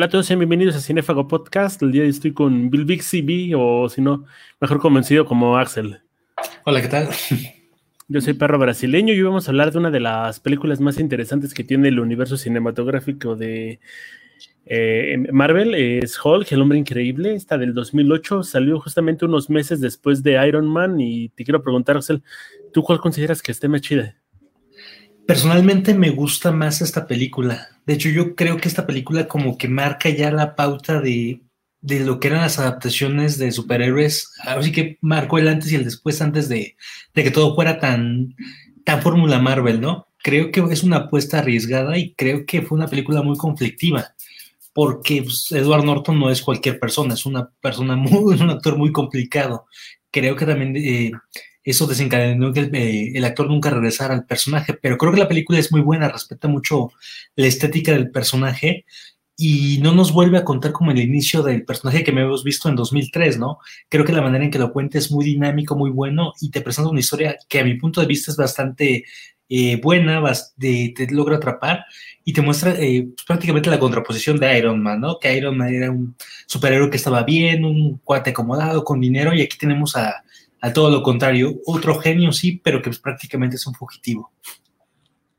Hola a todos y bienvenidos a Cinefago Podcast. El día de hoy estoy con Bill Bixby, o si no, mejor convencido como Axel. Hola, ¿qué tal? Yo soy perro brasileño y hoy vamos a hablar de una de las películas más interesantes que tiene el universo cinematográfico de eh, Marvel. Es Hulk, el hombre increíble. Esta del 2008 salió justamente unos meses después de Iron Man y te quiero preguntar, Axel, ¿tú cuál consideras que esté más chida? Personalmente me gusta más esta película. De hecho, yo creo que esta película como que marca ya la pauta de, lo que eran las adaptaciones de superhéroes. Así que marcó el antes y el después antes de, que todo fuera tan, tan fórmula Marvel, ¿no? Creo que es una apuesta arriesgada y creo que fue una película muy conflictiva porque pues, Edward Norton no es cualquier persona, es una persona muy, un actor muy complicado. Creo que también eh, eso desencadenó que eh, el, actor nunca regresara al personaje, pero creo que la película es muy buena, respeta mucho la estética del personaje y no nos vuelve a contar como el inicio del personaje que me hemos visto en 2003, ¿no? Creo que la manera en que lo cuenta es muy dinámico, muy bueno y te presenta una historia que a mi punto de vista es bastante eh, buena, te logra atrapar y te muestra eh, pues, prácticamente la contraposición de Iron Man, ¿no? Que Iron Man era un superhéroe que estaba bien, un cuate acomodado, con dinero y aquí tenemos a a todo lo contrario, otro genio sí, pero que prácticamente es un fugitivo.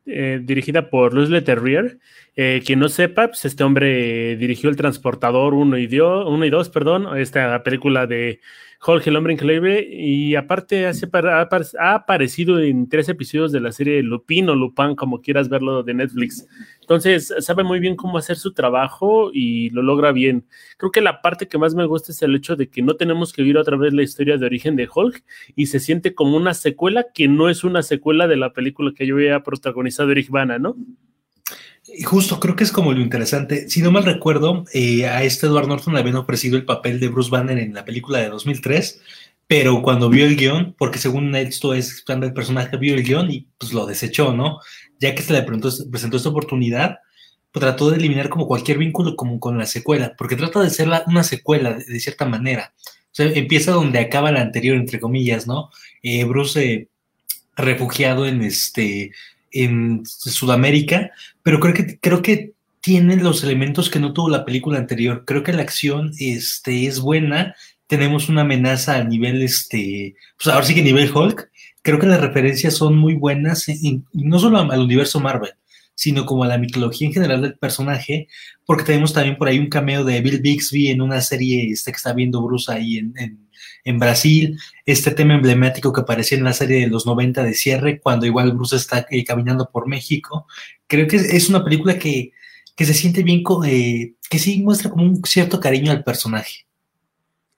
Eh, dirigida por Luz Leterrier. Eh, quien no sepa, pues este hombre dirigió El Transportador 1 y 2, perdón, esta película de Jorge el hombre increíble, y aparte ha, aparecido en tres episodios de la serie Lupin o Lupin, como quieras verlo, de Netflix. Entonces, sabe muy bien cómo hacer su trabajo y lo logra bien. Creo que la parte que más me gusta es el hecho de que no tenemos que vivir otra vez la historia de origen de Hulk y se siente como una secuela que no es una secuela de la película que yo había protagonizado Eric Bana, ¿no? Justo, creo que es como lo interesante. Si no mal recuerdo, eh, a este Edward Norton le habían ofrecido el papel de Bruce Banner en la película de 2003, pero cuando vio el guion, porque según esto es el personaje, vio el guion y pues lo desechó, ¿no? Ya que se le presentó, esta oportunidad, pues, trató de eliminar como cualquier vínculo con la secuela, porque trata de ser una secuela de, cierta manera. O sea, empieza donde acaba la anterior, entre comillas, ¿no? Eh, Bruce eh, refugiado en este en Sudamérica, pero creo que, creo que tienen los elementos que no tuvo la película anterior. Creo que la acción este, es buena. Tenemos una amenaza a nivel, este, pues ahora sí que nivel Hulk. Creo que las referencias son muy buenas, y, no solo al universo Marvel, sino como a la mitología en general del personaje, porque tenemos también por ahí un cameo de Bill Bixby en una serie este, que está viendo Bruce ahí en en Brasil, este tema emblemático que aparecía en la serie de los 90 de cierre, cuando igual Bruce está eh, caminando por México. Creo que es una película que, se siente bien, eh, que sí muestra como un cierto cariño al personaje.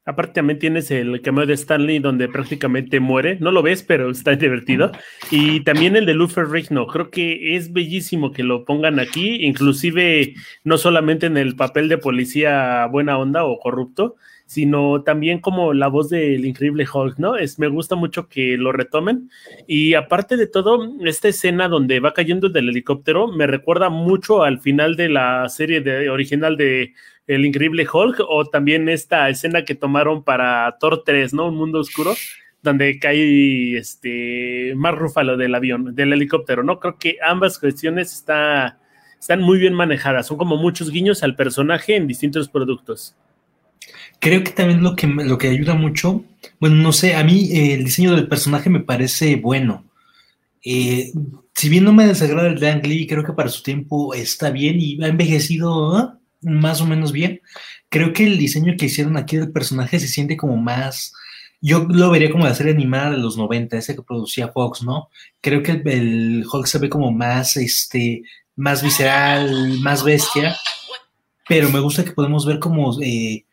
Aparte también tienes el cameo de Stanley donde prácticamente muere, no lo ves, pero está divertido. Y también el de Lufer Rigno, creo que es bellísimo que lo pongan aquí, inclusive no solamente en el papel de policía buena onda o corrupto, sino también como la voz del increíble Hulk, ¿no? Es, me gusta mucho que lo retomen. Y aparte de todo, esta escena donde va cayendo del helicóptero me recuerda mucho al final de la serie de, original de El Increíble Hulk o también esta escena que tomaron para Thor 3, ¿no? Un mundo oscuro donde cae este Mark Ruffalo del avión, del helicóptero, ¿no? Creo que ambas cuestiones está, están muy bien manejadas, son como muchos guiños al personaje en distintos productos. Creo que también lo que, lo que ayuda mucho, bueno, no sé, a mí eh, el diseño del personaje me parece bueno. Eh, si bien no me desagrada el de Ang Lee, creo que para su tiempo está bien y ha envejecido ¿ah? más o menos bien. Creo que el diseño que hicieron aquí del personaje se siente como más. Yo lo vería como la serie animada de los 90, ese que producía Fox, ¿no? Creo que el, Hulk se ve como más, este, más visceral, más bestia, pero me gusta que podemos ver como eh,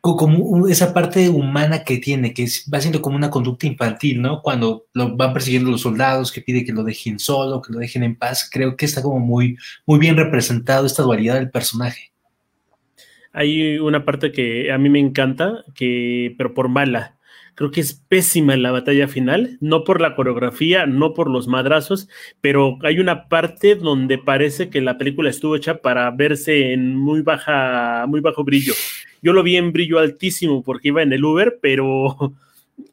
como esa parte humana que tiene, que va siendo como una conducta infantil, ¿no? Cuando lo van persiguiendo los soldados, que pide que lo dejen solo, que lo dejen en paz, creo que está como muy, muy bien representado esta dualidad del personaje. Hay una parte que a mí me encanta, que, pero por mala. Creo que es pésima la batalla final, no por la coreografía, no por los madrazos, pero hay una parte donde parece que la película estuvo hecha para verse en muy baja, muy bajo brillo. Yo lo vi en brillo altísimo porque iba en el Uber, pero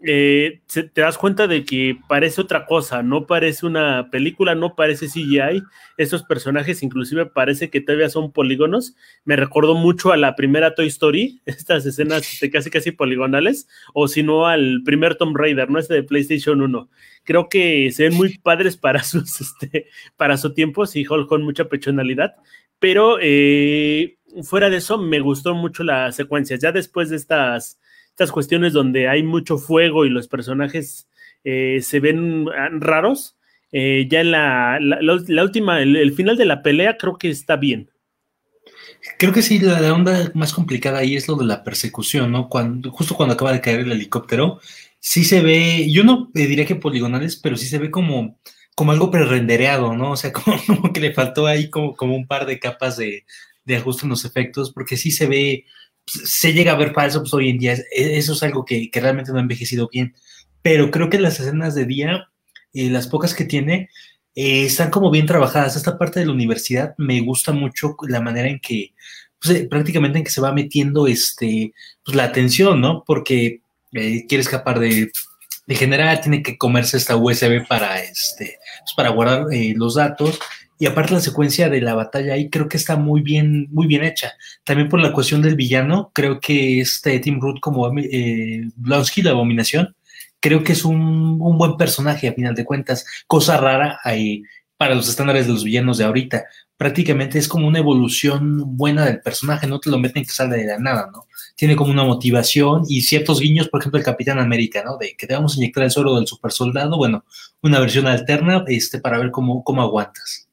eh, te das cuenta de que parece otra cosa, no parece una película, no parece CGI, esos personajes inclusive parece que todavía son polígonos, me recordó mucho a la primera Toy Story, estas escenas de casi casi poligonales, o si no al primer Tomb Raider, ¿no? Este de PlayStation 1. Creo que se ven muy padres para sus, este, para su tiempo, sí, con mucha pechonalidad, pero eh, fuera de eso me gustó mucho la secuencia, ya después de estas estas cuestiones donde hay mucho fuego y los personajes eh, se ven ah, raros, eh, ya en la, la, última, el, final de la pelea creo que está bien. Creo que sí, la, onda más complicada ahí es lo de la persecución, ¿no? Cuando, justo cuando acaba de caer el helicóptero, sí se ve, yo no diría que poligonales, pero sí se ve como, como algo prerendereado, ¿no? O sea, como, que le faltó ahí como, como un par de capas de, de ajuste en los efectos, porque sí se ve se llega a ver falso, pues hoy en día eso es algo que, realmente no ha envejecido bien. Pero creo que las escenas de día, eh, las pocas que tiene, eh, están como bien trabajadas. Esta parte de la universidad me gusta mucho la manera en que, pues, eh, prácticamente en que se va metiendo este, pues, la atención, ¿no? Porque quiere escapar de, de general, tiene que comerse esta USB para, este, pues, para guardar los datos y aparte la secuencia de la batalla ahí creo que está muy bien, muy bien hecha. También por la cuestión del villano, creo que este Tim Root como eh, Blonsky, la abominación, creo que es un, buen personaje a final de cuentas. Cosa rara ahí para los estándares de los villanos de ahorita. Prácticamente es como una evolución buena del personaje, no te lo meten que sale de la nada, ¿no? Tiene como una motivación y ciertos guiños, por ejemplo, el Capitán América, ¿no? De que te vamos a inyectar el suelo del super soldado, bueno, una versión alterna este, para ver cómo, cómo aguantas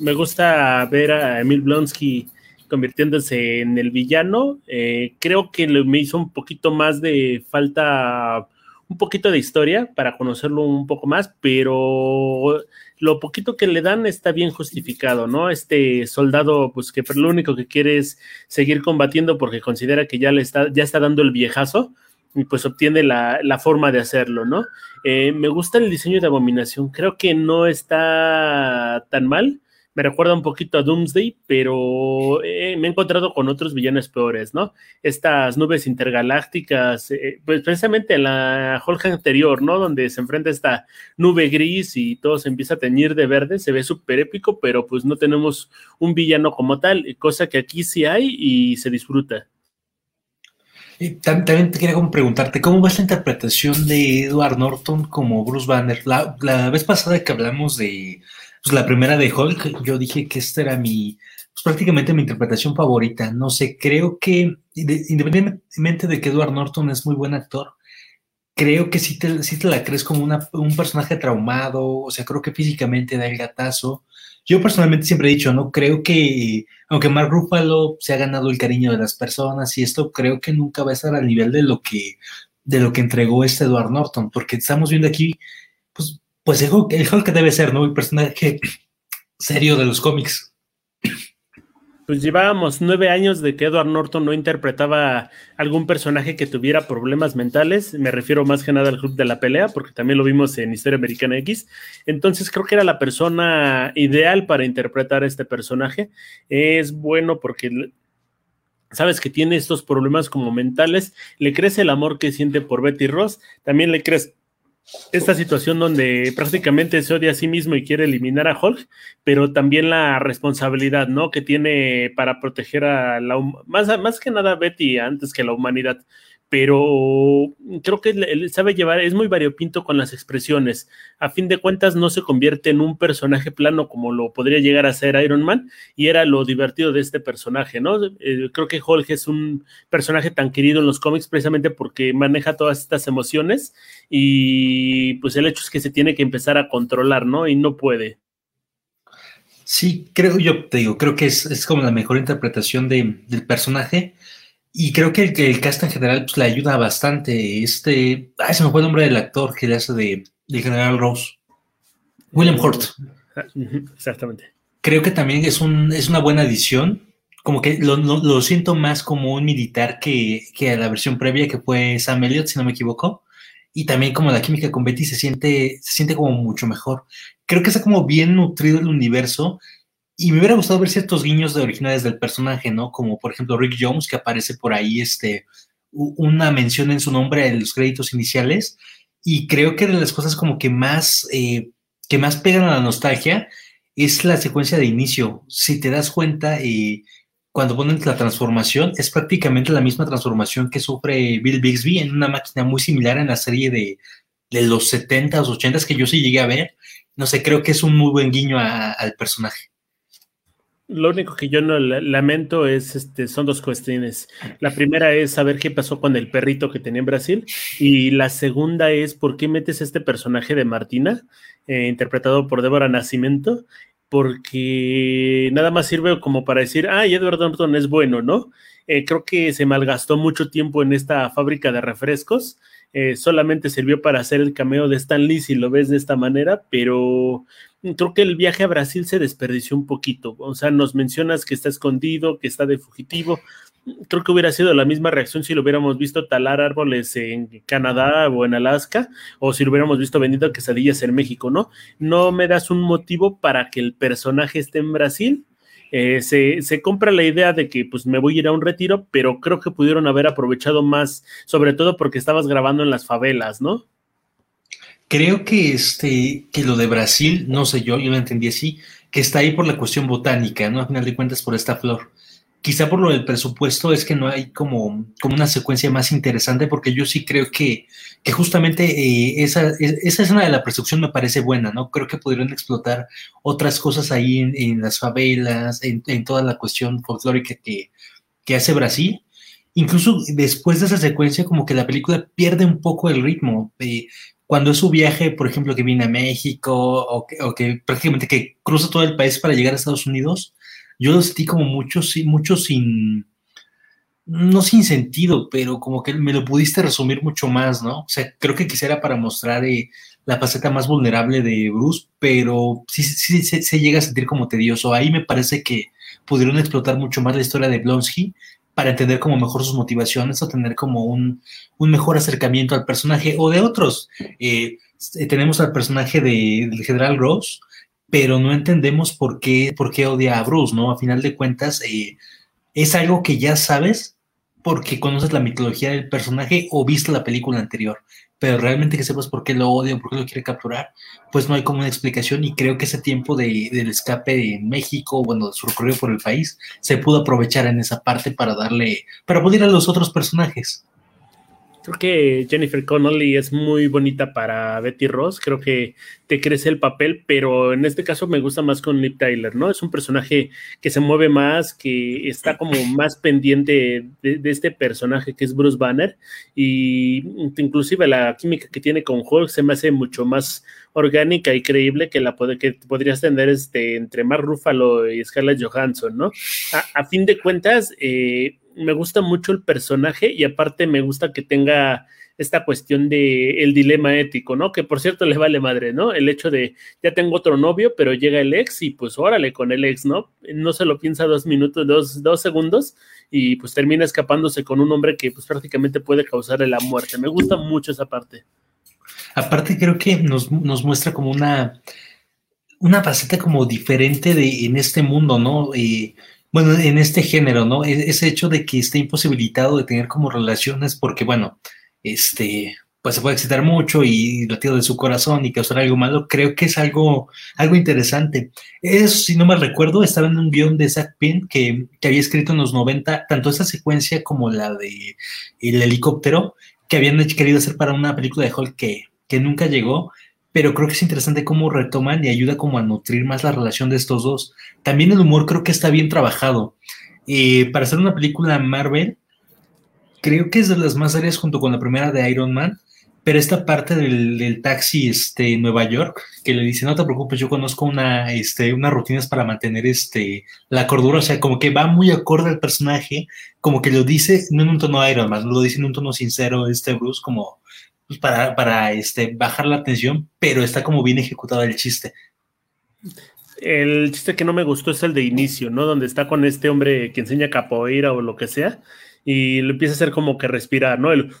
me gusta ver a Emil Blonsky convirtiéndose en el villano. Eh, creo que me hizo un poquito más de falta, un poquito de historia para conocerlo un poco más, pero lo poquito que le dan está bien justificado, ¿no? Este soldado, pues que lo único que quiere es seguir combatiendo porque considera que ya le está, ya está dando el viejazo y pues obtiene la, forma de hacerlo, ¿no? Eh, me gusta el diseño de Abominación, creo que no está tan mal me recuerda un poquito a Doomsday, pero eh, me he encontrado con otros villanos peores, ¿no? Estas nubes intergalácticas, eh, pues precisamente en la Hulk anterior, ¿no? Donde se enfrenta esta nube gris y todo se empieza a teñir de verde, se ve súper épico, pero pues no tenemos un villano como tal, cosa que aquí sí hay y se disfruta. también te quería preguntarte, ¿cómo ves la interpretación de Edward Norton como Bruce Banner? la vez pasada que hablamos de pues la primera de Hulk, yo dije que esta era mi, pues prácticamente mi interpretación favorita. No sé, creo que, independientemente de que Edward Norton es muy buen actor, creo que sí te, te la crees como un personaje traumado, o sea, creo que físicamente da el gatazo. Yo personalmente siempre he dicho, ¿no? Creo que, aunque Mark Ruffalo se ha ganado el cariño de las personas y esto, creo que nunca va a estar al nivel de lo que, de lo que entregó este Edward Norton, porque estamos viendo aquí, pues, el Hulk, el debe ser, ¿no? El personaje serio de los cómics. Pues llevábamos nueve años de que Edward Norton no interpretaba algún personaje que tuviera problemas mentales. Me refiero más que nada al club de la pelea, porque también lo vimos en Historia Americana X. Entonces creo que era la persona ideal para interpretar a este personaje. Es bueno porque sabes que tiene estos problemas como mentales. Le crece el amor que siente por Betty Ross. También le crece esta situación donde prácticamente se odia a sí mismo y quiere eliminar a Hulk, pero también la responsabilidad, ¿no? Que tiene para proteger a la más, más que nada Betty antes que la humanidad pero creo que él sabe llevar, es muy variopinto con las expresiones. A fin de cuentas, no se convierte en un personaje plano como lo podría llegar a ser Iron Man, y era lo divertido de este personaje, ¿no? Eh, creo que Hulk es un personaje tan querido en los cómics precisamente porque maneja todas estas emociones, y pues el hecho es que se tiene que empezar a controlar, ¿no? Y no puede. Sí, creo, yo te digo, creo que es, como la mejor interpretación del personaje y creo que el, el cast en general pues, le ayuda bastante. Este, ay, se me fue el nombre del actor que le hace de, General Rose. William Hurt. Exactamente. Creo que también es, un, es una buena adición. Como que lo, siento más como un militar que, que, la versión previa que fue Sam Elliott, si no me equivoco. Y también como la química con Betty se siente, se siente como mucho mejor. Creo que está como bien nutrido el universo y me hubiera gustado ver ciertos guiños de originales del personaje, ¿no? Como por ejemplo Rick Jones, que aparece por ahí, este, una mención en su nombre en los créditos iniciales. Y creo que de las cosas como que más, eh, que más pegan a la nostalgia es la secuencia de inicio. Si te das cuenta, eh, cuando ponen la transformación, es prácticamente la misma transformación que sufre Bill Bixby en una máquina muy similar en la serie de, de los 70s, 80s que yo sí llegué a ver. No sé, creo que es un muy buen guiño al personaje. Lo único que yo no lamento es, este, son dos cuestiones. La primera es saber qué pasó con el perrito que tenía en Brasil y la segunda es por qué metes este personaje de Martina, eh, interpretado por Débora Nacimiento, porque nada más sirve como para decir, ah, Edward Norton es bueno, ¿no? Eh, creo que se malgastó mucho tiempo en esta fábrica de refrescos. Eh, solamente sirvió para hacer el cameo de Stan Lee, si lo ves de esta manera, pero creo que el viaje a Brasil se desperdició un poquito. O sea, nos mencionas que está escondido, que está de fugitivo. Creo que hubiera sido la misma reacción si lo hubiéramos visto talar árboles en Canadá o en Alaska, o si lo hubiéramos visto vendiendo quesadillas en México, ¿no? No me das un motivo para que el personaje esté en Brasil. Eh, se, se, compra la idea de que pues me voy a ir a un retiro, pero creo que pudieron haber aprovechado más, sobre todo porque estabas grabando en las favelas, ¿no? Creo que este, que lo de Brasil, no sé yo, yo lo entendí así, que está ahí por la cuestión botánica, ¿no? A final de cuentas, por esta flor. Quizá por lo del presupuesto es que no hay como, como una secuencia más interesante, porque yo sí creo que, que justamente eh, esa, esa escena de la persecución me parece buena, ¿no? Creo que pudieron explotar otras cosas ahí en, las favelas, en, en, toda la cuestión folclórica que, que hace Brasil incluso después de esa secuencia, como que la película pierde un poco el ritmo. Eh, cuando es su viaje, por ejemplo, que viene a México o que, prácticamente que cruza todo el país para llegar a Estados Unidos, yo lo sentí como mucho, mucho sin, no sin sentido, pero como que me lo pudiste resumir mucho más, ¿no? O sea, creo que quisiera para mostrar eh, la faceta más vulnerable de Bruce, pero sí, sí, se llega a sentir como tedioso. Ahí me parece que pudieron explotar mucho más la historia de Blonsky para entender como mejor sus motivaciones o tener como un, mejor acercamiento al personaje o de otros. Eh, tenemos al personaje del general Rose, pero no entendemos por qué, por qué odia a Bruce, ¿no? A final de cuentas, eh, es algo que ya sabes porque conoces la mitología del personaje o viste la película anterior pero realmente que sepas por qué lo odia o por qué lo quiere capturar, pues no hay como una explicación y creo que ese tiempo de, del escape en México, bueno, su recorrido por el país, se pudo aprovechar en esa parte para darle, para poder a los otros personajes. Creo que Jennifer Connolly es muy bonita para Betty Ross. Creo que te crece el papel, pero en este caso me gusta más con Liv Tyler, ¿no? Es un personaje que se mueve más, que está como más pendiente de, este personaje que es Bruce Banner. Y inclusive la química que tiene con Hulk se me hace mucho más orgánica y creíble que la que podrías tener este, entre Mark Ruffalo y Scarlett Johansson, ¿no? A, fin de cuentas, eh, me gusta mucho el personaje y aparte me gusta que tenga esta cuestión de el dilema ético, ¿no? Que por cierto le vale madre, ¿no? El hecho de ya tengo otro novio, pero llega el ex y pues órale con el ex, ¿no? No se lo piensa dos minutos, dos, dos segundos y pues termina escapándose con un hombre que pues prácticamente puede causarle la muerte. Me gusta mucho esa parte. Aparte creo que nos, nos muestra como una, una faceta como diferente de en este mundo, ¿no? Eh, bueno, en este género, ¿no? E-, ese hecho de que esté imposibilitado de tener como relaciones porque, bueno, este, pues se puede excitar mucho y latido de su corazón y causar algo malo, creo que es algo, algo interesante. Eso, si no me recuerdo, estaba en un guion de Zack Penn que, que, había escrito en los 90, tanto esa secuencia como la de el helicóptero, que habían querido hacer para una película de Hulk que, que nunca llegó, pero creo que es interesante cómo retoman y ayuda como a nutrir más la relación de estos dos. También el humor creo que está bien trabajado. Eh, para hacer una película Marvel, creo que es de las más serias junto con la primera de Iron Man, pero esta parte del, taxi este, en Nueva York, que le dice, no te preocupes, yo conozco una, este, unas rutinas para mantener este, la cordura, o sea, como que va muy acorde al personaje, como que lo dice, no en un tono Iron Man, lo dice en un tono sincero este Bruce, como pues, para, para este, bajar la tensión, pero está como bien ejecutado el chiste. El chiste que no me gustó es el de inicio, ¿no? Donde está con este hombre que enseña capoeira o lo que sea, y le empieza a hacer como que respirar, ¿no? El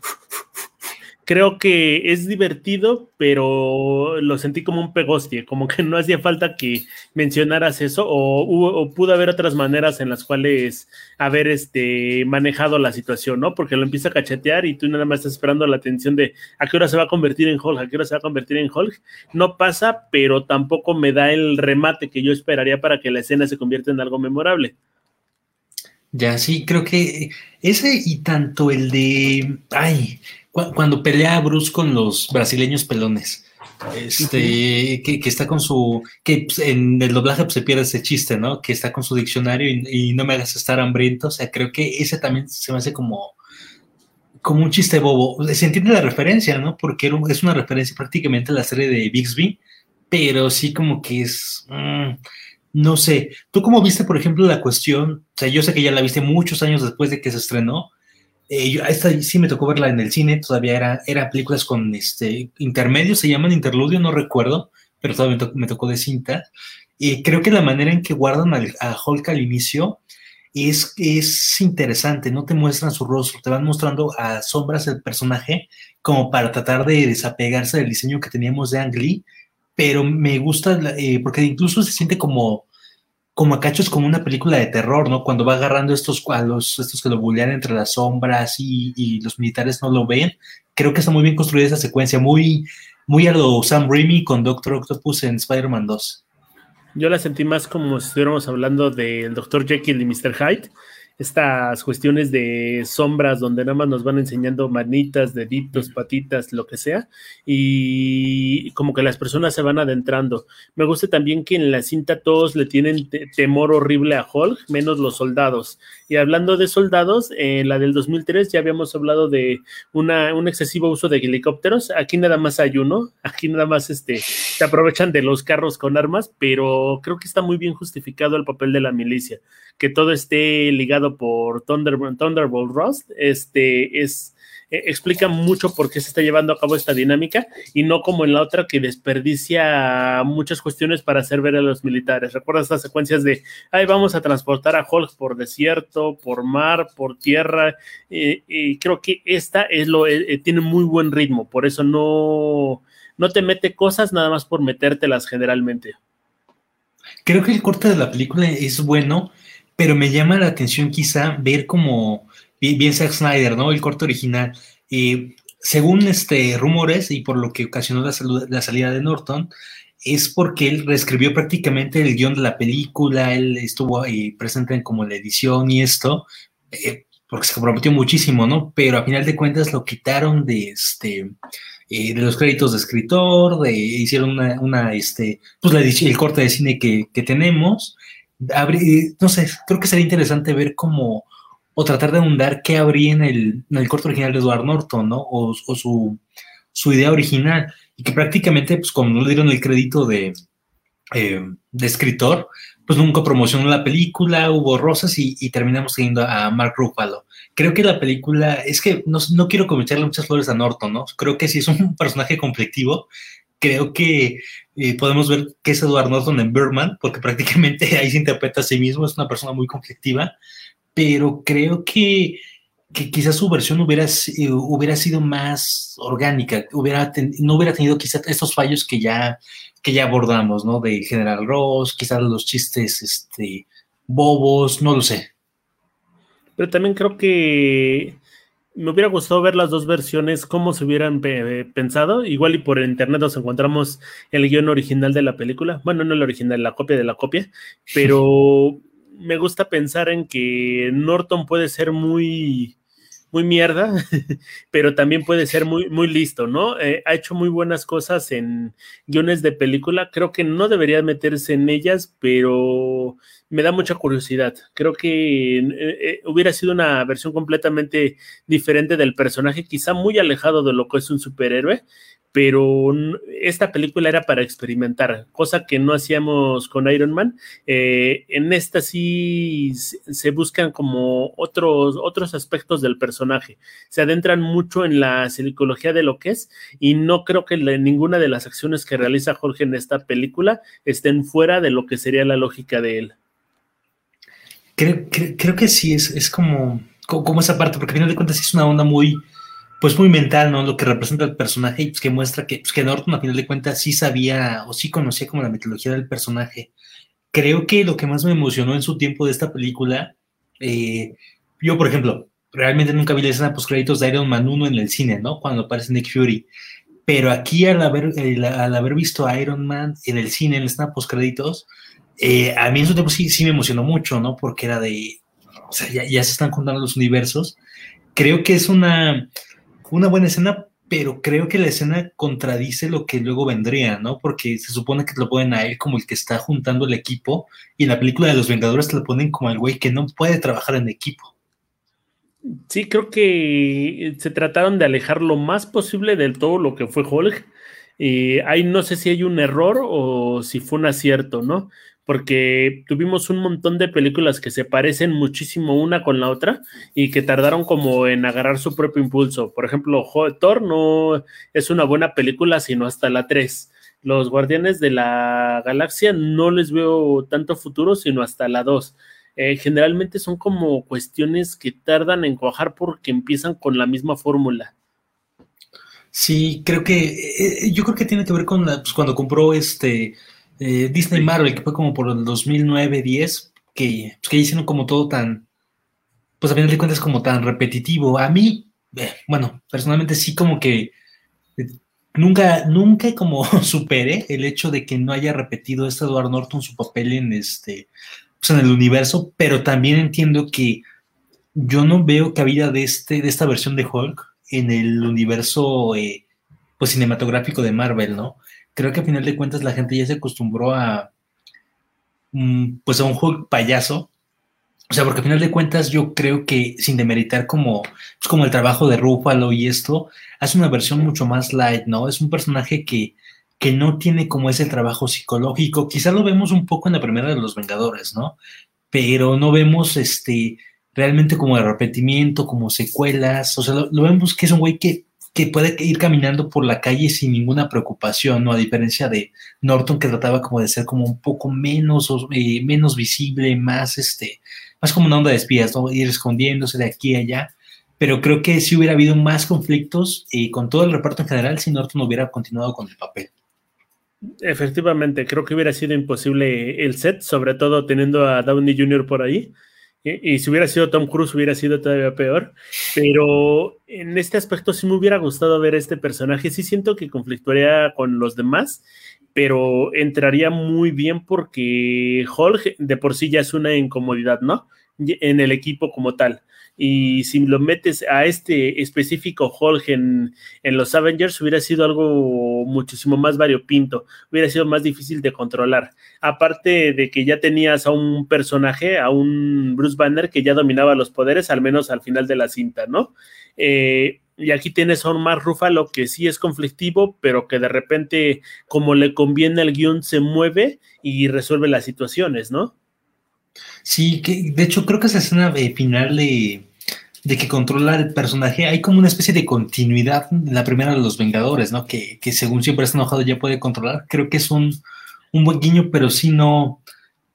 creo que es divertido, pero lo sentí como un pegostie, como que no hacía falta que mencionaras eso, o, pudo haber otras maneras en las cuales haber este, manejado la situación, ¿no? Porque lo empieza a cachetear y tú nada más estás esperando la atención de a qué hora se va a convertir en Hulk, a qué hora se va a convertir en Hulk. No pasa, pero tampoco me da el remate que yo esperaría para que la escena se convierta en algo memorable. Ya, sí, creo que ese y tanto el de. Ay, cuando pelea Bruce con los brasileños pelones. Este, que, está con su. Que pues, en el doblaje pues, se pierde ese chiste, ¿no? Que está con su diccionario y, no me hagas estar hambriento. O sea, creo que ese también se me hace como. Como un chiste bobo. Se entiende la referencia, ¿no? Porque es una referencia prácticamente a la serie de Bixby, pero sí como que es. Mm, no sé, ¿tú cómo viste, por ejemplo, la cuestión? O sea, yo sé que ya la viste muchos años después de que se estrenó. Eh, yo, esta sí me tocó verla en el cine, todavía era, era películas con este intermedios, se llaman interludio, no recuerdo, pero todavía me, tocó, de cinta. Y creo que la manera en que guardan a Hulk al inicio es, es interesante, no te muestran su rostro, te van mostrando a sombras del personaje como para tratar de desapegarse del diseño que teníamos de Ang Lee pero me gusta eh, porque incluso se siente como, como a cachos como una película de terror, ¿no? Cuando va agarrando estos cuadros, estos que lo bullean entre las sombras y, los militares no lo ven. Creo que está muy bien construida esa secuencia, muy, muy a Sam Raimi con Doctor Octopus en Spider-Man 2. Yo la sentí más como si estuviéramos hablando del Dr. Jekyll y Mr. Hyde estas cuestiones de sombras donde nada más nos van enseñando manitas, deditos, patitas, lo que sea, y como que las personas se van adentrando. Me gusta también que en la cinta todos le tienen temor horrible a Hulk, menos los soldados. Y hablando de soldados, en la del 2003 ya habíamos hablado de una, un excesivo uso de helicópteros. Aquí nada más hay uno, aquí nada más este, se aprovechan de los carros con armas, pero creo que está muy bien justificado el papel de la milicia. Que todo esté ligado por Thunderbolt, Thunderbolt Rust, este es eh, explica mucho por qué se está llevando a cabo esta dinámica y no como en la otra que desperdicia muchas cuestiones para hacer ver a los militares. Recuerda estas secuencias de, ahí vamos a transportar a Hulk por desierto, por mar, por tierra, eh, y creo que esta es lo, eh, tiene muy buen ritmo, por eso no, no te mete cosas nada más por metértelas generalmente. Creo que el corte de la película es bueno, pero me llama la atención quizá ver como bien Zack Snyder, ¿no? El corte original. según este, rumores y por lo que ocasionó la, salida de Norton, es porque él reescribió prácticamente el guion de la película, él estuvo ahí presente en como la edición y esto, eh, porque se comprometió muchísimo, ¿no? Pero a final de cuentas lo quitaron de este eh, de los créditos de escritor, de, hicieron una, este, pues la, el corte de cine que, tenemos. no sé, creo que sería interesante ver cómo o tratar de ahondar qué habría en el, en el corto original de Edward Norton, ¿no? O, su, idea original. Y que prácticamente, pues como no le dieron el crédito de, eh, de escritor, pues nunca promocionó la película, hubo rosas y, terminamos teniendo a Mark Ruffalo. Creo que la película, es que no, no quiero comentarle muchas flores a Norton, ¿no? Creo que si es un personaje conflictivo. Creo que eh, podemos ver que es Edward Norton en Birdman, porque prácticamente ahí se interpreta a sí mismo, es una persona muy conflictiva pero creo que, quizás su versión hubiera, hubiera sido más orgánica, hubiera no hubiera tenido quizás estos fallos que ya, que ya abordamos, ¿no? De General Ross, quizás los chistes este, bobos, no lo sé. Pero también creo que me hubiera gustado ver las dos versiones, cómo se hubieran pensado. Igual y por internet nos encontramos el guion original de la película. Bueno, no el original, la copia de la copia, pero me gusta pensar en que Norton puede ser muy, muy mierda, pero también puede ser muy, muy listo, ¿no? Eh, ha hecho muy buenas cosas en guiones de película. Creo que no debería meterse en ellas, pero me da mucha curiosidad. Creo que eh, eh, hubiera sido una versión completamente diferente del personaje, quizá muy alejado de lo que es un superhéroe, pero esta película era para experimentar, cosa que no hacíamos con Iron Man. Eh, en esta sí se buscan como otros, otros aspectos del personaje, se adentran mucho en la psicología de lo que es y no creo que ninguna de las acciones que realiza Jorge en esta película estén fuera de lo que sería la lógica de él. Creo, que sí, es, es como, como esa parte, porque al final de cuentas es una onda muy pues muy mental, ¿no? Lo que representa el personaje y pues, que muestra que, pues, que Norton a final de cuentas sí sabía o sí conocía como la mitología del personaje. Creo que lo que más me emocionó en su tiempo de esta película, eh, yo por ejemplo, realmente nunca vi la escena post créditos de Iron Man 1 en el cine, ¿no? Cuando aparece Nick Fury. Pero aquí al haber, al haber visto a Iron Man en el cine, en la escena post créditos, eh, a mí en su tiempo sí, sí me emocionó mucho, ¿no? Porque era de, o sea, ya, ya se están contando los universos. Creo que es una una buena escena, pero creo que la escena contradice lo que luego vendría, ¿no? Porque se supone que te lo ponen a él como el que está juntando el equipo y en la película de los Vengadores te lo ponen como el güey que no puede trabajar en equipo. Sí, creo que se trataron de alejar lo más posible del todo lo que fue Hulk. Y ahí no sé si hay un error o si fue un acierto, ¿no? Porque tuvimos un montón de películas que se parecen muchísimo una con la otra y que tardaron como en agarrar su propio impulso. Por ejemplo, Thor no es una buena película sino hasta la 3. Los Guardianes de la Galaxia no les veo tanto futuro sino hasta la 2. Eh, generalmente son como cuestiones que tardan en cuajar porque empiezan con la misma fórmula. Sí, creo que eh, yo creo que tiene que ver con pues, cuando compró este eh, Disney Marvel, que fue como por el 2009-10, que, pues, que hicieron como todo tan, pues a final de cuentas como tan repetitivo. A mí, eh, bueno, personalmente sí como que eh, nunca, nunca como superé el hecho de que no haya repetido este Edward Norton su papel en este, pues en el universo, pero también entiendo que yo no veo cabida de, este, de esta versión de Hulk en el universo pues cinematográfico de Marvel, ¿no? Creo que a final de cuentas la gente ya se acostumbró a, mm, pues a un juego payaso. O sea, porque a final de cuentas yo creo que sin demeritar como, pues como el trabajo de Ruffalo y esto, hace una versión mucho más light, ¿no? Es un personaje que, que no tiene como ese trabajo psicológico. Quizá lo vemos un poco en la primera de los Vengadores, ¿no? Pero no vemos este realmente como de repetimiento, como secuelas. O sea, lo vemos que es un güey que que puede ir caminando por la calle sin ninguna preocupación, ¿no? A diferencia de Norton que trataba como de ser como un poco menos, eh, menos visible, más este, más como una onda de espías, ¿no? Ir escondiéndose de aquí a allá. Pero creo que sí hubiera habido más conflictos y con todo el reparto en general si Norton hubiera continuado con el papel. Efectivamente, creo que hubiera sido imposible el set, sobre todo teniendo a Downey Jr. por ahí. Y, si hubiera sido Tom Cruise hubiera sido todavía peor, pero en este aspecto sí me hubiera gustado ver este personaje, sí siento que conflictuaría con los demás, pero entraría muy bien porque Hulk de por sí ya es una incomodidad, ¿no? En el equipo como tal y si lo metes a este específico Hulk en, los Avengers hubiera sido algo muchísimo más variopinto, hubiera sido más difícil de controlar. Aparte de que ya tenías a un personaje, a un Bruce Banner que ya dominaba los poderes, al menos al final de la cinta, ¿no? Eh, y aquí tienes a un Mark Ruffalo que sí es conflictivo, pero que de repente, como le conviene al guion, se mueve y resuelve las situaciones, ¿no? Sí, que de hecho creo que esa escena final de, de que controla el personaje, hay como una especie de continuidad en la primera de los Vengadores, ¿no? Que, según siempre está enojado ya puede controlar. Creo que es un, buen guiño, pero sí no.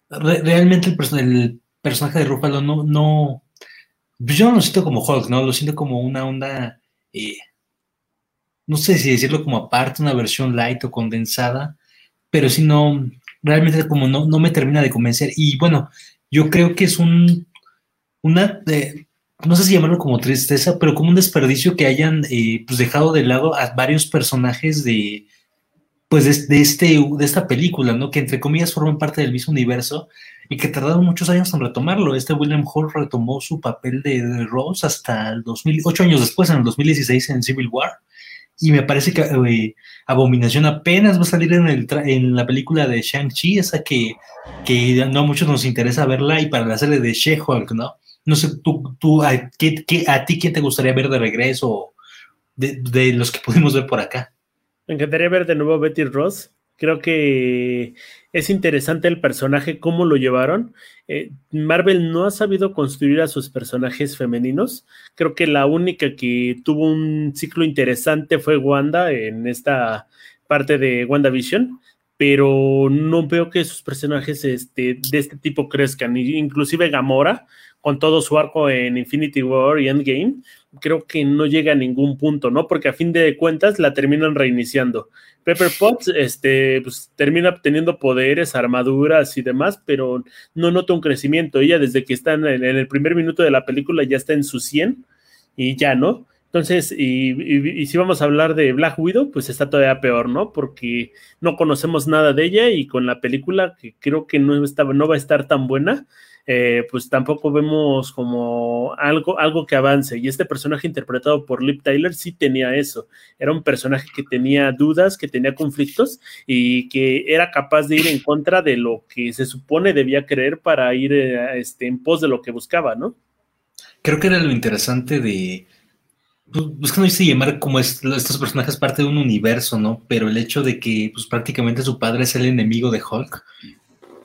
realmente el, personaje de Ruffalo no, no. Pues yo no lo siento como Hulk, ¿no? Lo siento como una onda. Eh, no sé si decirlo como aparte, una versión light o condensada, pero sí no. Realmente como no, no me termina de convencer. Y bueno, yo creo que es un. Una. No sé si llamarlo como tristeza, pero como un desperdicio que hayan eh, pues dejado de lado a varios personajes de pues de, este, de esta película, ¿no? Que entre comillas forman parte del mismo universo y que tardaron muchos años en retomarlo. Este William Hall retomó su papel de, Rose hasta el 2008 años después, en el 2016 en Civil War. Y me parece que eh, Abominación apenas va a salir en, el en la película de Shang-Chi, esa que, que no a muchos nos interesa verla, y para la serie de She-Hulk, ¿no? No sé, tú, tú a, a ti quién te gustaría ver de regreso de, los que pudimos ver por acá. Me encantaría ver de nuevo Betty Ross. Creo que es interesante el personaje, cómo lo llevaron. Eh, Marvel no ha sabido construir a sus personajes femeninos. Creo que la única que tuvo un ciclo interesante fue Wanda en esta parte de WandaVision pero no veo que sus personajes este, de este tipo crezcan. Inclusive Gamora, con todo su arco en Infinity War y Endgame, creo que no llega a ningún punto, ¿no? Porque a fin de cuentas la terminan reiniciando. Pepper Potts este, pues, termina obteniendo poderes, armaduras y demás, pero no nota un crecimiento. Ella desde que está en, el primer minuto de la película ya está en su 100 y ya, ¿no? Entonces, y, si vamos a hablar de Black Widow, pues está todavía peor, ¿no? Porque no conocemos nada de ella y con la película, creo que no va a estar tan buena, eh, pues tampoco vemos como algo, algo que avance. Y este personaje interpretado por Lip Tyler sí tenía eso. Era un personaje que tenía dudas, que tenía conflictos y que era capaz de ir en contra de lo que se supone debía creer para ir eh, este, en pos de lo que buscaba, ¿no? Creo que era lo interesante de. Pues, que no dice llamar como estos personajes parte de un universo, ¿no? Pero el hecho de que pues, prácticamente su padre es el enemigo de Hulk,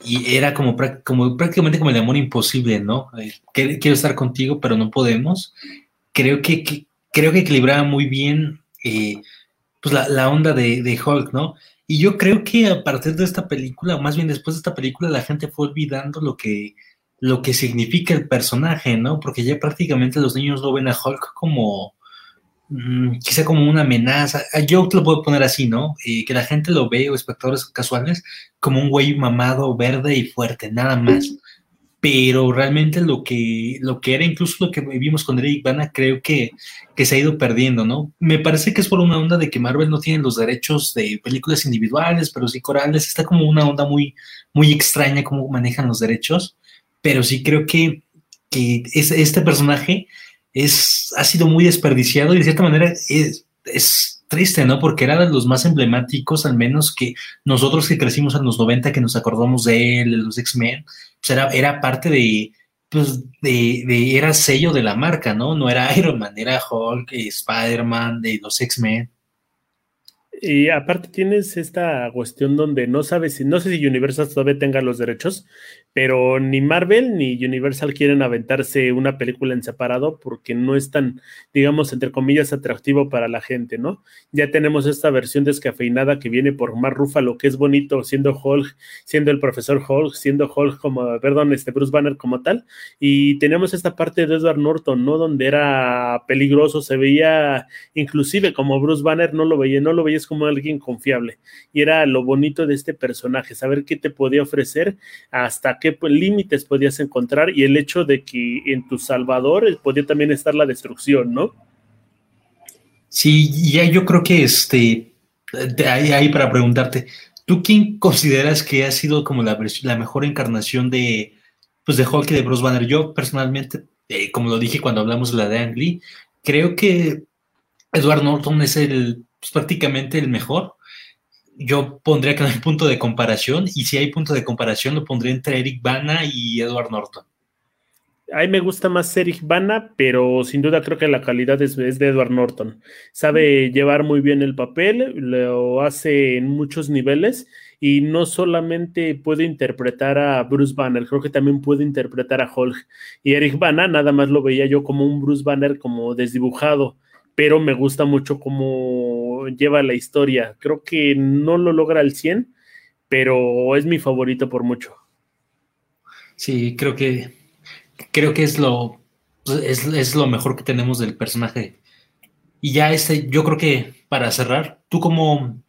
y era como, como prácticamente como el amor imposible, ¿no? Eh, quiero estar contigo, pero no podemos. Creo que, creo que equilibraba muy bien eh, pues la, onda de, Hulk, ¿no? Y yo creo que a partir de esta película, más bien después de esta película, la gente fue olvidando lo que, lo que significa el personaje, ¿no? Porque ya prácticamente los niños lo ven a Hulk como, Quizá como una amenaza. Ah, yo te lo puedo poner así, ¿no? Eh, que la gente lo ve, o espectadores casuales, como un güey mamado, verde y fuerte, nada más. Pero realmente lo que, lo que era, incluso lo que vimos con Eric Bana, creo que, que se ha ido perdiendo, ¿no? Me parece que es por una onda de que Marvel no tiene los derechos de películas individuales, pero sí corales. Está como una onda muy, muy extraña cómo manejan los derechos. Pero sí creo que, que es, este personaje es, ha sido muy desperdiciado y de cierta manera es, es triste, ¿no? Porque era de los más emblemáticos, al menos que nosotros que crecimos en los 90, que nos acordamos de él, de los X-Men, pues era, era parte de, pues de, de, era sello de la marca, ¿no? No era Iron Man, era Hulk, Spider-Man, de los X-Men. Y aparte tienes esta cuestión donde no sabes si, no sé si Universal todavía tenga los derechos, pero ni Marvel ni Universal quieren aventarse una película en separado porque no es tan, digamos, entre comillas, atractivo para la gente, ¿no? Ya tenemos esta versión descafeinada que viene por Mar Ruffalo, que es bonito siendo Hulk, siendo el profesor Hulk, siendo Hulk como, perdón, este Bruce Banner como tal, y tenemos esta parte de Edward Norton, ¿no? Donde era peligroso, se veía inclusive como Bruce Banner, no lo veía, no lo veías como alguien confiable, y era lo bonito de este personaje, saber qué te podía ofrecer hasta qué límites podías encontrar y el hecho de que en tu Salvador podía también estar la destrucción, ¿no? Sí, ya yo creo que este, ahí, ahí para preguntarte, ¿tú quién consideras que ha sido como la, la mejor encarnación de, pues de Hulk y de Bruce Banner? Yo personalmente, eh, como lo dije cuando hablamos de la de Ang Lee, creo que Edward Norton es el, pues, prácticamente el mejor yo pondría que no hay punto de comparación, y si hay punto de comparación, lo pondría entre Eric Bana y Edward Norton. A mí me gusta más Eric Bana, pero sin duda creo que la calidad es, de Edward Norton. Sabe llevar muy bien el papel, lo hace en muchos niveles y no solamente puede interpretar a Bruce Banner, creo que también puede interpretar a Hulk. Y Eric Bana nada más lo veía yo como un Bruce Banner como desdibujado pero me gusta mucho lleva la historia. Creo que no lo logra al 100, pero es mi favorito por mucho. Sí, creo que creo que es lo es, lo mejor que tenemos del personaje. Y ya este, yo creo que para cerrar, tú cómo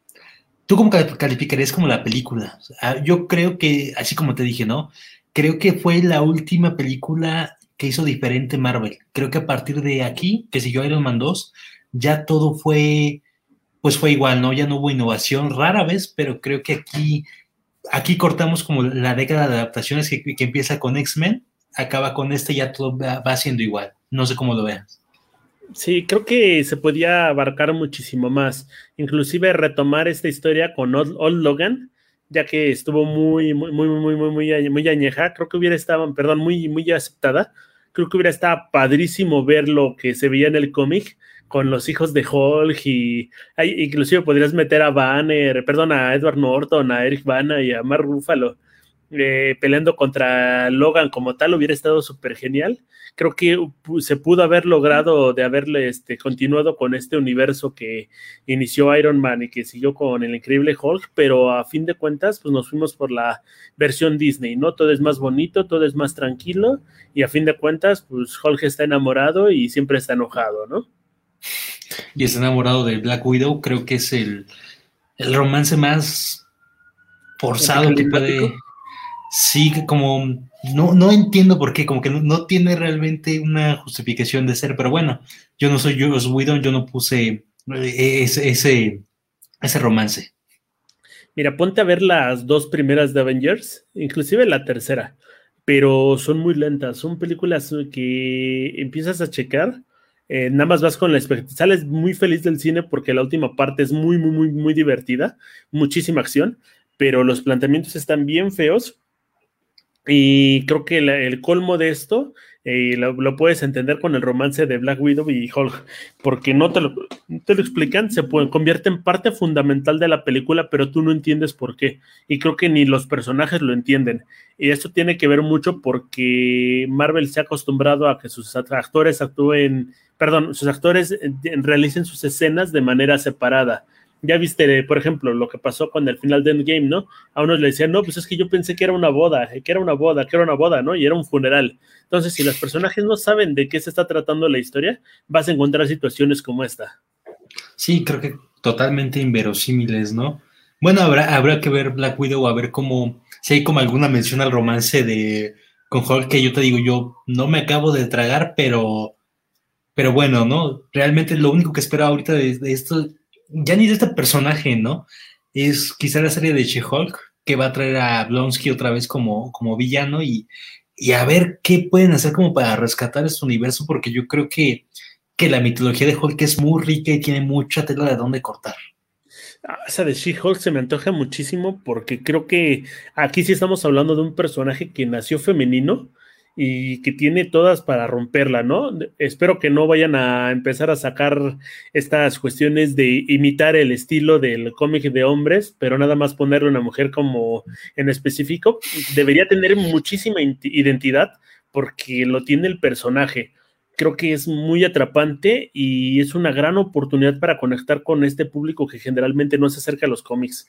tú cómo calificarías como la película. yo creo que así como te dije, ¿no? Creo que fue la última película que hizo diferente Marvel. Creo que a partir de aquí, que siguió Iron Man 2, ya todo fue, pues fue igual, ¿no? Ya no hubo innovación, rara vez, pero creo que aquí, aquí cortamos como la década de adaptaciones que, empieza con X-Men, acaba con este, ya todo va, siendo igual. No sé cómo lo veas. Sí, creo que se podía abarcar muchísimo más. Inclusive retomar esta historia con Old, Logan, ya que estuvo muy, muy, muy, muy, muy, muy, muy añeja. Creo que hubiera estado, perdón, muy, muy aceptada creo que hubiera estado padrísimo ver lo que se veía en el cómic con los hijos de Hulk y inclusive podrías meter a Banner, perdón, a Edward Norton, a Eric Bana y a Mark Ruffalo. eh, peleando contra Logan como tal hubiera estado súper genial. Creo que se pudo haber logrado de haberle este, continuado con este universo que inició Iron Man y que siguió con el increíble Hulk, pero a fin de cuentas, pues nos fuimos por la versión Disney, ¿no? Todo es más bonito, todo es más tranquilo y a fin de cuentas, pues Hulk está enamorado y siempre está enojado, ¿no? Y está enamorado de Black Widow, creo que es el, el romance más forzado que puede Sí, como no, no entiendo por qué, como que no, tiene realmente una justificación de ser, pero bueno, yo no soy Joss Whedon, yo no puse eh, ese, ese, ese romance. Mira, ponte a ver las dos primeras de Avengers, inclusive la tercera, pero son muy lentas, son películas que empiezas a checar, eh, nada más vas con la expectativa, sales muy feliz del cine porque la última parte es muy, muy, muy, muy divertida, muchísima acción, pero los planteamientos están bien feos y creo que el colmo de esto eh, lo, puedes entender con el romance de Black Widow y Hulk, porque no te lo, te lo explican, se puede, convierte en parte fundamental de la película, pero tú no entiendes por qué. Y creo que ni los personajes lo entienden. Y esto tiene que ver mucho porque Marvel se ha acostumbrado a que sus actores actúen, perdón, sus actores eh, realicen sus escenas de manera separada ya viste, por ejemplo, lo que pasó con el final de Endgame, ¿no? A unos le decían, no, pues es que yo pensé que era una boda, que era una boda, que era una boda, ¿no? Y era un funeral. Entonces, si los personajes no saben de qué se está tratando la historia, vas a encontrar situaciones como esta. Sí, creo que totalmente inverosímiles, ¿no? Bueno, habrá, habrá que ver Black Widow, a ver cómo, si hay como alguna mención al romance de con Hulk, que yo te digo, yo no me acabo de tragar, pero, pero bueno, ¿no? Realmente lo único que espero ahorita de, esto ya ni de este personaje, ¿no? Es quizá la serie de She-Hulk que va a traer a Blonsky otra vez como, como villano y, a ver qué pueden hacer como para rescatar este universo, porque yo creo que, que la mitología de Hulk es muy rica y tiene mucha tela de dónde cortar. Ah, esa de She-Hulk se me antoja muchísimo porque creo que aquí sí estamos hablando de un personaje que nació femenino, y que tiene todas para romperla, ¿no? Espero que no vayan a empezar a sacar estas cuestiones de imitar el estilo del cómic de hombres, pero nada más ponerle una mujer como en específico. Debería tener muchísima identidad porque lo tiene el personaje. Creo que es muy atrapante y es una gran oportunidad para conectar con este público que generalmente no se acerca a los cómics.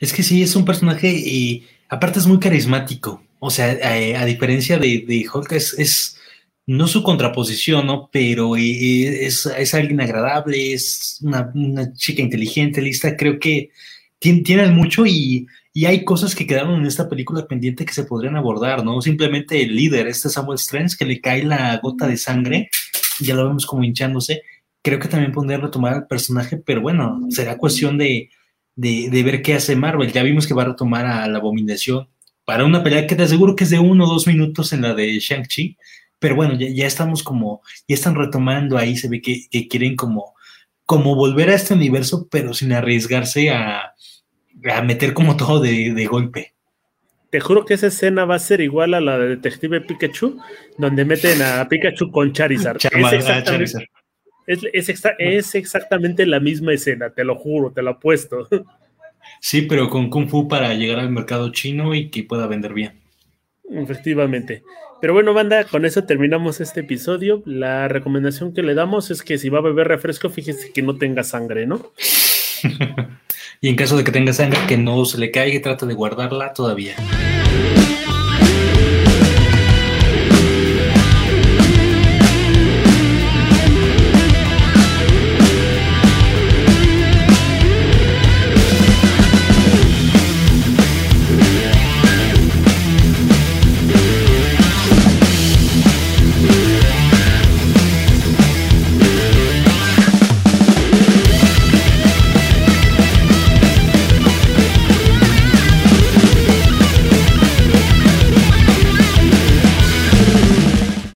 Es que sí, es un personaje y aparte es muy carismático. O sea, eh, a, diferencia de, de Hulk, es, no su contraposición, ¿no? Pero eh, es, alguien agradable, es una, chica inteligente, lista. Creo que tiene, mucho y, hay cosas que quedaron en esta película pendiente que se podrían abordar, ¿no? Simplemente el líder, este Samuel Strange, que le cae la gota de sangre, ya lo vemos como hinchándose. Creo que también podría retomar al personaje, pero bueno, será cuestión de, de ver qué hace Marvel. Ya vimos que va a retomar a la abominación para una pelea que te aseguro que es de uno o dos minutos en la de Shang-Chi, pero bueno, ya, estamos como, ya están retomando ahí, se ve que, quieren como, como volver a este universo, pero sin arriesgarse a, meter como todo de, golpe. Te juro que esa escena va a ser igual a la de Detective Pikachu, donde meten a Pikachu con Charizard. es, es exactamente la misma escena, te lo juro, te lo apuesto. Sí, pero con Kung Fu para llegar al mercado chino y que pueda vender bien. Efectivamente. Pero bueno, banda, con eso terminamos este episodio. La recomendación que le damos es que si va a beber refresco, fíjese que no tenga sangre, ¿no? y en caso de que tenga sangre, que no se le caiga y trata de guardarla todavía.